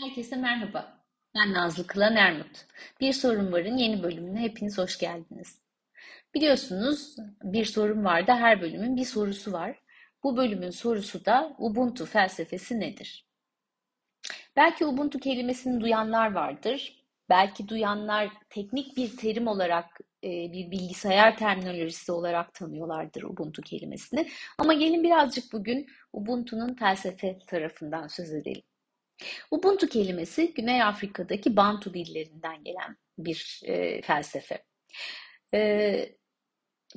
Herkese merhaba. Ben Nazlı Kılan Ermut. Bir Sorun Var'ın yeni bölümüne hepiniz hoş geldiniz. Biliyorsunuz Bir Sorun Var'da her bölümün bir sorusu var. Bu bölümün sorusu da Ubuntu felsefesi nedir? Belki Ubuntu kelimesini duyanlar vardır. Belki duyanlar teknik bir terim olarak, e, bir bilgisayar terminolojisi olarak tanıyorlardır Ubuntu kelimesini. Ama gelin birazcık bugün Ubuntu'nun felsefe tarafından söz edelim. Ubuntu kelimesi Güney Afrika'daki Bantu dillerinden gelen bir e, felsefe. E,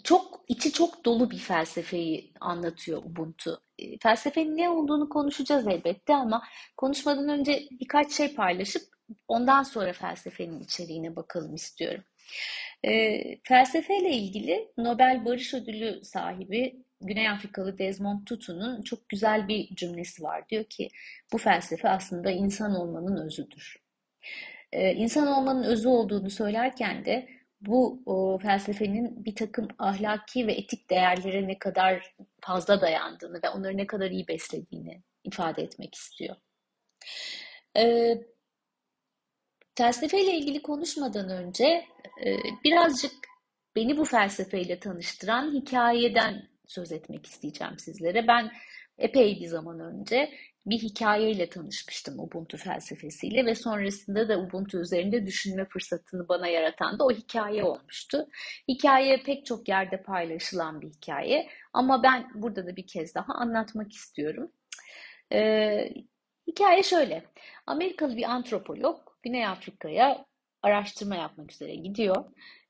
çok içi çok dolu bir felsefeyi anlatıyor Ubuntu. E, felsefenin ne olduğunu konuşacağız elbette ama konuşmadan önce birkaç şey paylaşıp ondan sonra felsefenin içeriğine bakalım istiyorum. E, felsefeyle ilgili Nobel Barış Ödülü sahibi Güney Afrikalı Desmond Tutu'nun çok güzel bir cümlesi var. Diyor ki bu felsefe aslında insan olmanın özüdür. Ee, insan olmanın özü olduğunu söylerken de bu o, felsefenin bir takım ahlaki ve etik değerlere ne kadar fazla dayandığını ve onları ne kadar iyi beslediğini ifade etmek istiyor. Ee, felsefeyle ilgili konuşmadan önce e, birazcık beni bu felsefeyle tanıştıran hikayeden söz etmek isteyeceğim sizlere. Ben epey bir zaman önce bir hikayeyle tanışmıştım Ubuntu felsefesiyle ve sonrasında da Ubuntu üzerinde düşünme fırsatını bana yaratan da o hikaye olmuştu. Hikaye pek çok yerde paylaşılan bir hikaye ama ben burada da bir kez daha anlatmak istiyorum. Ee, hikaye şöyle. Amerikalı bir antropolog Güney Afrika'ya araştırma yapmak üzere gidiyor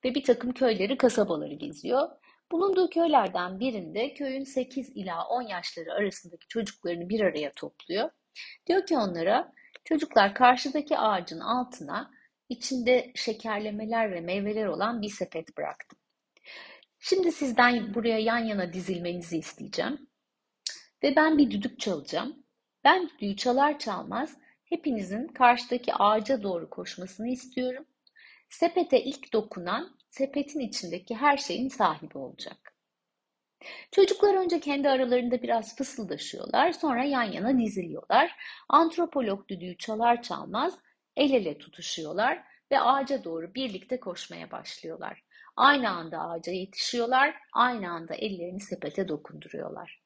ve bir takım köyleri, kasabaları geziyor. Bulunduğu köylerden birinde köyün 8 ila 10 yaşları arasındaki çocuklarını bir araya topluyor. Diyor ki onlara çocuklar karşıdaki ağacın altına içinde şekerlemeler ve meyveler olan bir sepet bıraktım. Şimdi sizden buraya yan yana dizilmenizi isteyeceğim. Ve ben bir düdük çalacağım. Ben düdüğü çalar çalmaz hepinizin karşıdaki ağaca doğru koşmasını istiyorum. Sepete ilk dokunan sepetin içindeki her şeyin sahibi olacak. Çocuklar önce kendi aralarında biraz fısıldaşıyorlar, sonra yan yana diziliyorlar. Antropolog düdüğü çalar çalmaz el ele tutuşuyorlar ve ağaca doğru birlikte koşmaya başlıyorlar. Aynı anda ağaca yetişiyorlar, aynı anda ellerini sepete dokunduruyorlar.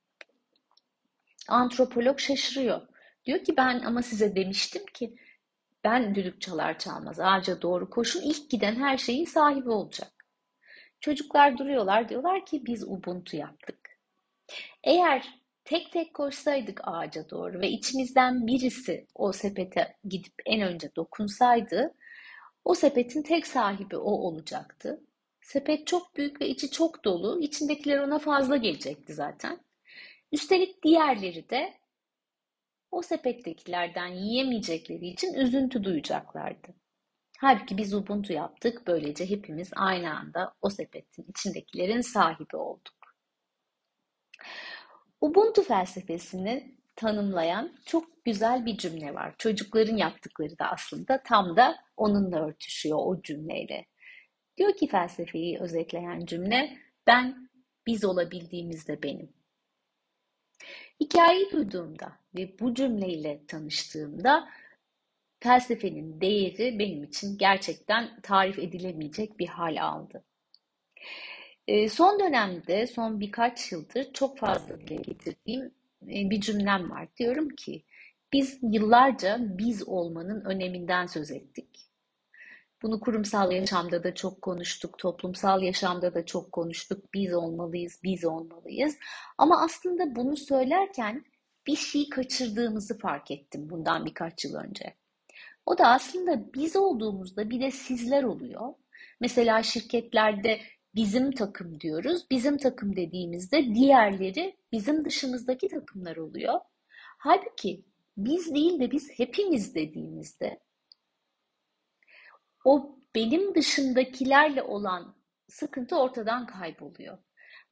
Antropolog şaşırıyor. Diyor ki ben ama size demiştim ki ben düdük çalar çalmaz ağaca doğru koşun ilk giden her şeyin sahibi olacak. Çocuklar duruyorlar diyorlar ki biz Ubuntu yaptık. Eğer tek tek koşsaydık ağaca doğru ve içimizden birisi o sepete gidip en önce dokunsaydı o sepetin tek sahibi o olacaktı. Sepet çok büyük ve içi çok dolu. İçindekiler ona fazla gelecekti zaten. Üstelik diğerleri de o sepettekilerden yiyemeyecekleri için üzüntü duyacaklardı. Halbuki biz Ubuntu yaptık. Böylece hepimiz aynı anda o sepetin içindekilerin sahibi olduk. Ubuntu felsefesini tanımlayan çok güzel bir cümle var. Çocukların yaptıkları da aslında tam da onunla örtüşüyor o cümleyle. Diyor ki felsefeyi özetleyen cümle ben biz olabildiğimizde benim. Hikayeyi duyduğumda ve bu cümleyle tanıştığımda felsefenin değeri benim için gerçekten tarif edilemeyecek bir hal aldı. E, son dönemde, son birkaç yıldır çok fazla dile getirdiğim e, bir cümlem var. Diyorum ki, biz yıllarca biz olmanın öneminden söz ettik. Bunu kurumsal yaşamda da çok konuştuk, toplumsal yaşamda da çok konuştuk. Biz olmalıyız, biz olmalıyız. Ama aslında bunu söylerken bir şey kaçırdığımızı fark ettim bundan birkaç yıl önce. O da aslında biz olduğumuzda bir de sizler oluyor. Mesela şirketlerde bizim takım diyoruz. Bizim takım dediğimizde diğerleri bizim dışımızdaki takımlar oluyor. Halbuki biz değil de biz hepimiz dediğimizde o benim dışındakilerle olan sıkıntı ortadan kayboluyor.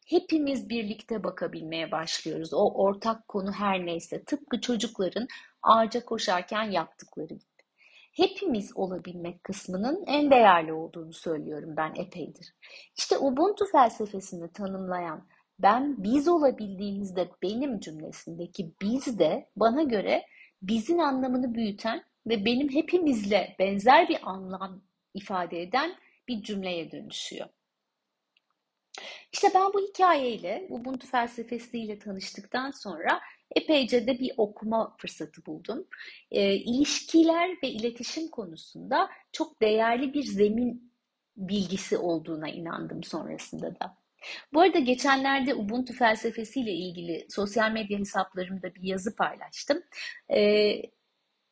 Hepimiz birlikte bakabilmeye başlıyoruz. O ortak konu her neyse tıpkı çocukların ağaca koşarken yaptıkları gibi. Hepimiz olabilmek kısmının en değerli olduğunu söylüyorum ben epeydir. İşte Ubuntu felsefesini tanımlayan ben biz olabildiğimizde benim cümlesindeki biz de bana göre bizin anlamını büyüten ve benim hepimizle benzer bir anlam ifade eden bir cümleye dönüşüyor. İşte ben bu hikayeyle, Ubuntu felsefesiyle tanıştıktan sonra epeyce de bir okuma fırsatı buldum. E, ilişkiler ve iletişim konusunda çok değerli bir zemin bilgisi olduğuna inandım sonrasında da. Bu arada geçenlerde Ubuntu felsefesiyle ilgili sosyal medya hesaplarımda bir yazı paylaştım. Ee,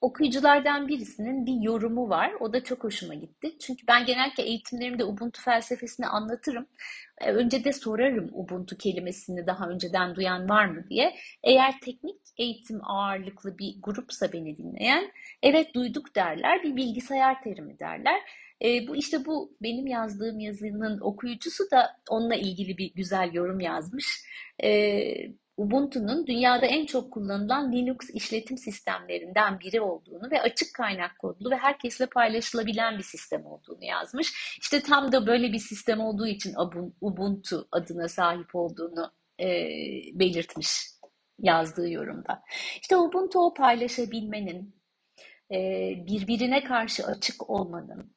okuyuculardan birisinin bir yorumu var. O da çok hoşuma gitti. Çünkü ben genellikle eğitimlerimde Ubuntu felsefesini anlatırım. Ee, önce de sorarım Ubuntu kelimesini daha önceden duyan var mı diye. Eğer teknik eğitim ağırlıklı bir grupsa beni dinleyen, evet duyduk derler, bir bilgisayar terimi derler. E, bu işte bu benim yazdığım yazının okuyucusu da onunla ilgili bir güzel yorum yazmış. E, Ubuntu'nun dünyada en çok kullanılan Linux işletim sistemlerinden biri olduğunu ve açık kaynak kodlu ve herkesle paylaşılabilen bir sistem olduğunu yazmış. İşte tam da böyle bir sistem olduğu için Ubuntu adına sahip olduğunu e, belirtmiş yazdığı yorumda. İşte Ubuntu o paylaşabilmenin, e, birbirine karşı açık olmanın,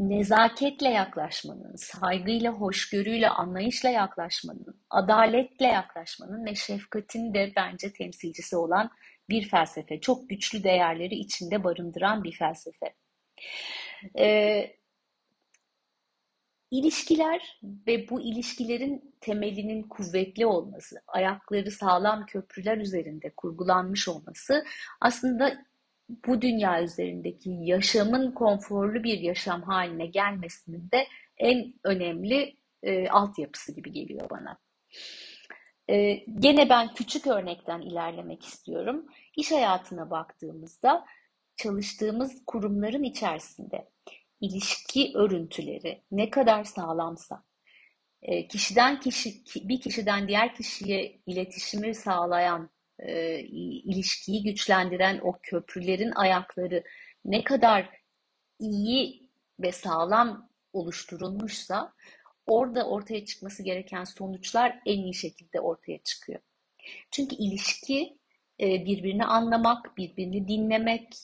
nezaketle yaklaşmanın, saygıyla, hoşgörüyle, anlayışla yaklaşmanın, adaletle yaklaşmanın ve şefkatin de bence temsilcisi olan bir felsefe. Çok güçlü değerleri içinde barındıran bir felsefe. Ee, ilişkiler ve bu ilişkilerin temelinin kuvvetli olması, ayakları sağlam köprüler üzerinde kurgulanmış olması aslında bu dünya üzerindeki yaşamın konforlu bir yaşam haline gelmesinin de en önemli e, altyapısı gibi geliyor bana. E, gene ben küçük örnekten ilerlemek istiyorum. İş hayatına baktığımızda çalıştığımız kurumların içerisinde ilişki örüntüleri ne kadar sağlamsa, e, kişiden kişi bir kişiden diğer kişiye iletişimi sağlayan e, ilişkiyi güçlendiren o köprülerin ayakları ne kadar iyi ve sağlam oluşturulmuşsa orada ortaya çıkması gereken sonuçlar en iyi şekilde ortaya çıkıyor. Çünkü ilişki e, birbirini anlamak, birbirini dinlemek,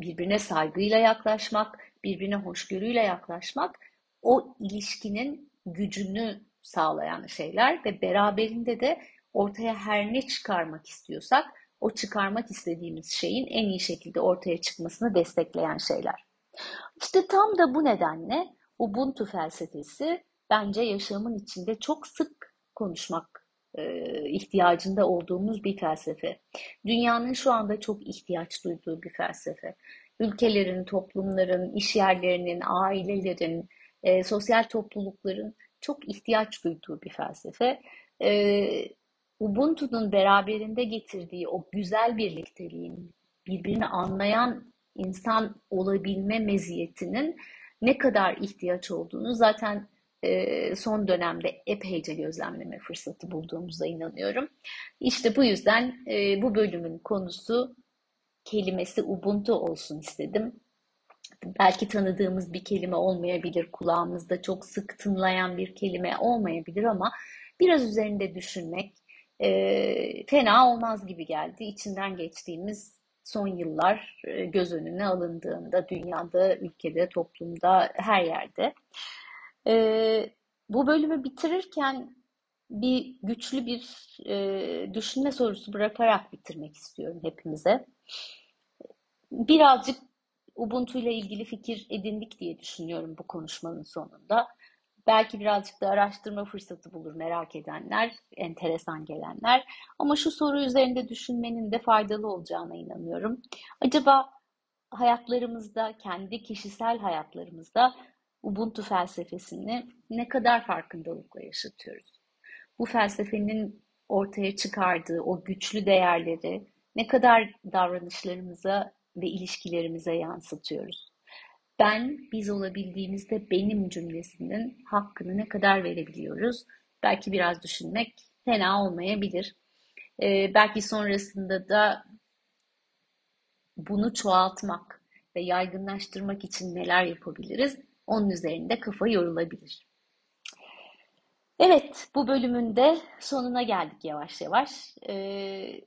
birbirine saygıyla yaklaşmak, birbirine hoşgörüyle yaklaşmak o ilişkinin gücünü sağlayan şeyler ve beraberinde de ortaya her ne çıkarmak istiyorsak o çıkarmak istediğimiz şeyin en iyi şekilde ortaya çıkmasını destekleyen şeyler. İşte tam da bu nedenle Ubuntu felsefesi bence yaşamın içinde çok sık konuşmak e, ihtiyacında olduğumuz bir felsefe. Dünyanın şu anda çok ihtiyaç duyduğu bir felsefe. Ülkelerin, toplumların, iş yerlerinin, ailelerin, e, sosyal toplulukların çok ihtiyaç duyduğu bir felsefe. E, Ubuntu'nun beraberinde getirdiği o güzel birlikteliğin, birbirini anlayan insan olabilme meziyetinin ne kadar ihtiyaç olduğunu zaten e, son dönemde epeyce gözlemleme fırsatı bulduğumuza inanıyorum. İşte bu yüzden e, bu bölümün konusu kelimesi Ubuntu olsun istedim. Belki tanıdığımız bir kelime olmayabilir, kulağımızda çok sık tınlayan bir kelime olmayabilir ama biraz üzerinde düşünmek, e, fena olmaz gibi geldi. İçinden geçtiğimiz son yıllar göz önüne alındığında dünyada, ülkede, toplumda, her yerde. E, bu bölümü bitirirken bir güçlü bir e, düşünme sorusu bırakarak bitirmek istiyorum hepimize. Birazcık Ubuntu ile ilgili fikir edindik diye düşünüyorum bu konuşmanın sonunda. Belki birazcık da araştırma fırsatı bulur merak edenler, enteresan gelenler. Ama şu soru üzerinde düşünmenin de faydalı olacağına inanıyorum. Acaba hayatlarımızda, kendi kişisel hayatlarımızda Ubuntu felsefesini ne kadar farkındalıkla yaşatıyoruz? Bu felsefenin ortaya çıkardığı o güçlü değerleri ne kadar davranışlarımıza ve ilişkilerimize yansıtıyoruz? Ben biz olabildiğimizde benim cümlesinin hakkını ne kadar verebiliyoruz? Belki biraz düşünmek fena olmayabilir. Ee, belki sonrasında da bunu çoğaltmak ve yaygınlaştırmak için neler yapabiliriz? Onun üzerinde kafa yorulabilir. Evet, bu bölümün de sonuna geldik yavaş yavaş. Ee,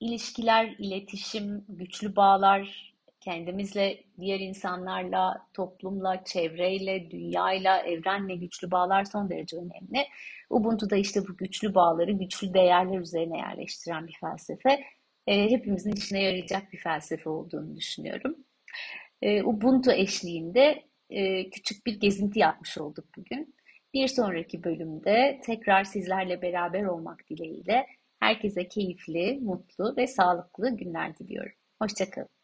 ilişkiler, iletişim, güçlü bağlar, kendimizle, diğer insanlarla, toplumla, çevreyle, dünyayla, evrenle güçlü bağlar son derece önemli. Ubuntu da işte bu güçlü bağları, güçlü değerler üzerine yerleştiren bir felsefe. E, hepimizin işine yarayacak bir felsefe olduğunu düşünüyorum. E, Ubuntu eşliğinde e, küçük bir gezinti yapmış olduk bugün. Bir sonraki bölümde tekrar sizlerle beraber olmak dileğiyle herkese keyifli, mutlu ve sağlıklı günler diliyorum. Hoşçakalın.